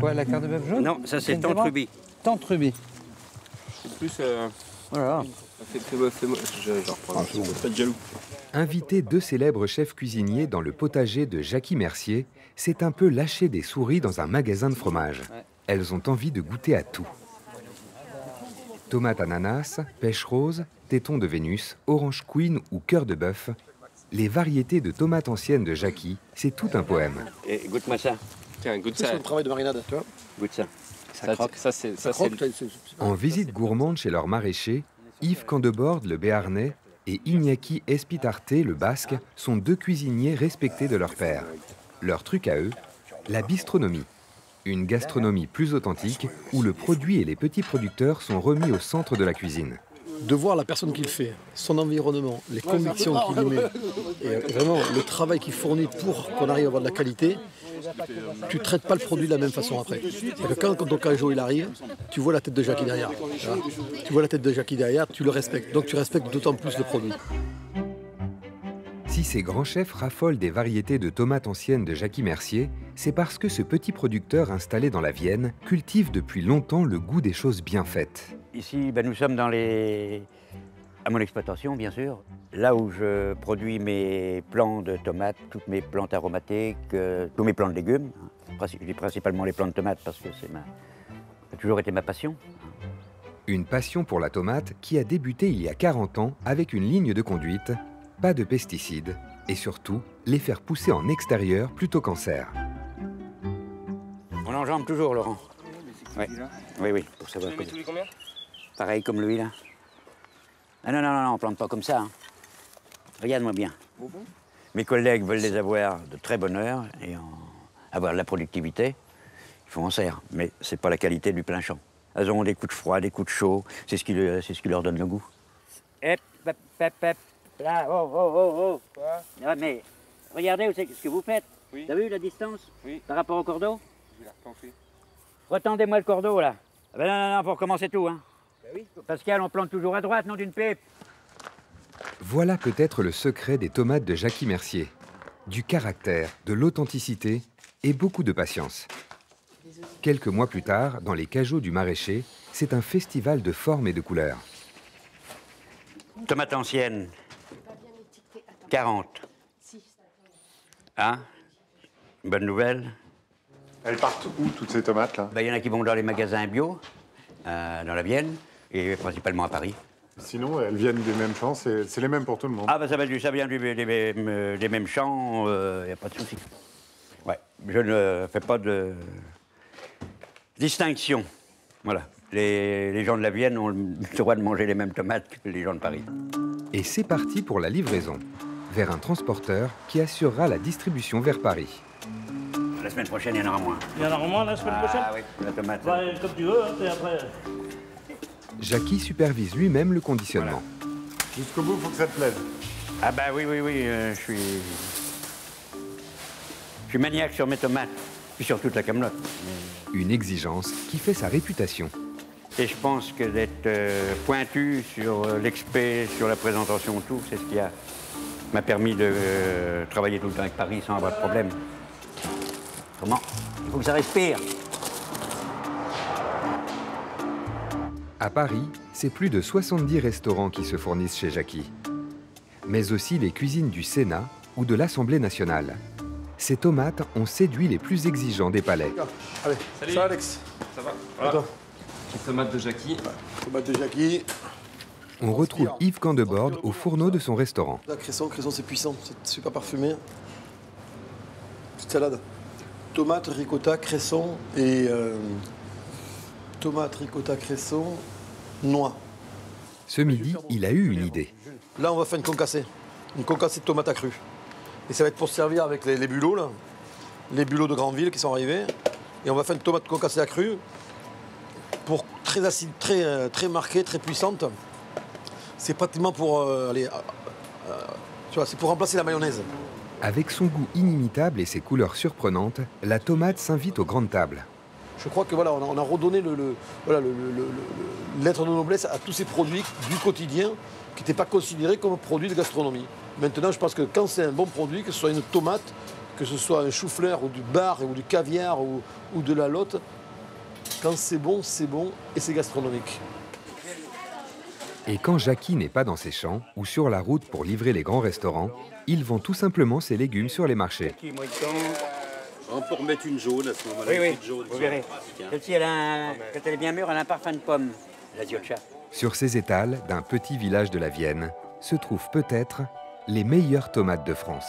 Quoi la carte de bœuf jaune Non, ça c'est Quel Tentruby. Tentruby. C'est plus. Euh, Voilà. fais- Fais-moi, fais-moi. Je, je reprends. Pas de jaloux. Inviter deux célèbres chefs cuisiniers dans le potager de Jackie Mercier, c'est un peu lâcher des souris dans un magasin de fromage. Elles ont envie de goûter à tout. Tomates ananas, pêche rose, téton de Vénus, orange queen ou cœur de bœuf, les variétés de tomates anciennes de Jackie, c'est tout un poème. Et goûte-moi ça. Tiens, goûte C'est ça. le travail de marinade, tu vois. Goûte ça. Ça, ça c'est. Ça Ça, c'est. croque, c'est- c'est- c'est- En visite gourmande chez leur maraîcher, Yves Candebord, le Béarnais, et Iñaki Espitarte, le Basque, sont deux cuisiniers respectés de leur père. Leur truc à eux, la bistronomie. Une gastronomie plus authentique où le produit et les petits producteurs sont remis au centre de la cuisine. de voir la personne qui le fait, son environnement, les convictions qu'il y met, et vraiment le travail qu'il fournit pour qu'on arrive à avoir de la qualité, tu ne traites pas le produit de la même façon après. Que quand, quand ton cajo il arrive, tu vois la tête de Jackie derrière. tu vois. Tu vois la tête de Jackie derrière, tu le respectes. Donc tu respectes d'autant plus le produit. Si ces grands chefs raffolent des variétés de tomates anciennes de Jackie Mercier, c'est parce que ce petit producteur installé dans la Vienne cultive depuis longtemps le goût des choses bien faites. Ici, ben, nous sommes dans les... à mon exploitation, bien sûr. Là où je produis mes plants de tomates, toutes mes plantes aromatiques, euh, tous mes plants de légumes. Princi- Je dis principalement les plants de tomates parce que c'est ma... ça a toujours été ma passion. Une passion pour la tomate qui a débuté il y a 40 ans avec une ligne de conduite, pas de pesticides et surtout les faire pousser en extérieur plutôt qu'en serre. On enjambe toujours, Laurent. Oui, oui, oui, pour Tu savoir les mets comment. tous les combien? Pareil comme lui, là. Ah non, non, non, on plante pas comme ça. hein. Regarde-moi bien. Mes collègues veulent les avoir de très bonne heure et en- avoir de la productivité. Il faut en serre, mais c'est pas la qualité du plein champ. Elles ont des coups de froid, des coups de chaud, c'est ce qui, ce qui leur donne le goût. Hep, hep, hep, hep. Là, oh, oh, oh, oh. Ah, mais regardez où c'est ce que vous faites? Oui. T'as vu la distance? Oui. par rapport au cordeau? Je vais la replanter. Retendez-moi le cordeau, là. Ah ben non, non, non, faut recommencer tout, hein. Pascal, on plante toujours à droite, non d'une pipe. Voilà peut-être le secret des tomates de Jackie Mercier. Du caractère, de l'authenticité et beaucoup de patience. Quelques mois plus tard, dans les cajots du maraîcher, c'est un festival de formes et de couleurs. Tomate ancienne. 40. Ah Bonne nouvelle. Elles partent où, toutes ces tomates-là Ben, Il y en a qui vont dans les magasins bio, euh, dans la Vienne, et principalement à Paris. Sinon, elles viennent des mêmes champs, c'est les mêmes pour tout le monde. Ah ben ça, ça vient du- des, mêmes, euh, des mêmes champs, il n'y a pas de souci. Ouais, je ne fais pas de distinction. Voilà. Les, les gens de la Vienne ont le droit de manger les mêmes tomates que les gens de Paris. Et c'est parti pour la livraison, vers un transporteur qui assurera la distribution vers Paris. La semaine prochaine, il y en aura moins. Il y en a moins la semaine prochaine Ah oui, la tomate. Bah, Comme tu veux, hein, et après. Jackie supervise lui-même le conditionnement. Jusqu'au bout, il faut que ça te plaise. Ah bah oui, oui, oui, euh, je suis... Je suis maniaque sur mes tomates, puis sur toute la camelote. Une exigence qui fait sa réputation. Et je pense que d'être euh, pointu sur euh, l'expé, sur la présentation, tout, c'est ce qui a m'a permis de euh, travailler tout le temps avec Paris sans avoir de problème. Comment? Il faut que ça respire. À Paris, c'est plus de 70 restaurants qui se fournissent chez Jackie. Mais aussi les cuisines du Sénat ou de l'Assemblée nationale. Ces tomates ont séduit les plus exigeants des palais. Allez, Salut. ça Alex. Ça va Attends. Petite tomate de Jackie. Tomate de Jackie. On retrouve Yves Candebord au fourneau de son restaurant. La cresson, cresson c'est puissant, c'est super parfumé. Petite salade. Tomate, ricotta, cresson et euh, tomate, ricotta, cresson, noix. Ce midi, il a eu une idée. Là, on va faire une concassée. Une concassée de tomates à cru. Et ça va être pour se servir avec les, les bulots, là. Les bulots de Grandville qui sont arrivés. Et on va faire une tomate concassée à cru. Pour très acide, très, euh, très marquée, très puissante. C'est pratiquement pour. euh, aller, euh, euh, tu vois, c'est pour remplacer la mayonnaise. Avec son goût inimitable et ses couleurs surprenantes, la tomate s'invite aux grandes tables. Je crois que voilà, on a, on a redonné le, le- voilà, le, le- le- le- l'être de noblesse à tous ces produits du quotidien qui n'étaient pas considérés comme produits de gastronomie. Maintenant, je pense que quand c'est un bon produit, que ce soit une tomate, que ce soit un chou-fleur ou du bar ou du caviar ou, ou de la lotte, quand c'est bon, c'est bon et c'est gastronomique. Et quand Jackie n'est pas dans ses champs ou sur la route pour livrer les grands restaurants, il vend tout simplement ses légumes sur les marchés. On peut remettre une jaune à ce moment-là. Oui, une oui, petite jaune, vous verrez. Tiens. Celle-ci, elle a un- quand elle est bien mûre, elle a un parfum de pomme, la ziotcha. Sur ces étals d'un petit village de la Vienne se trouvent peut-être les meilleures tomates de France.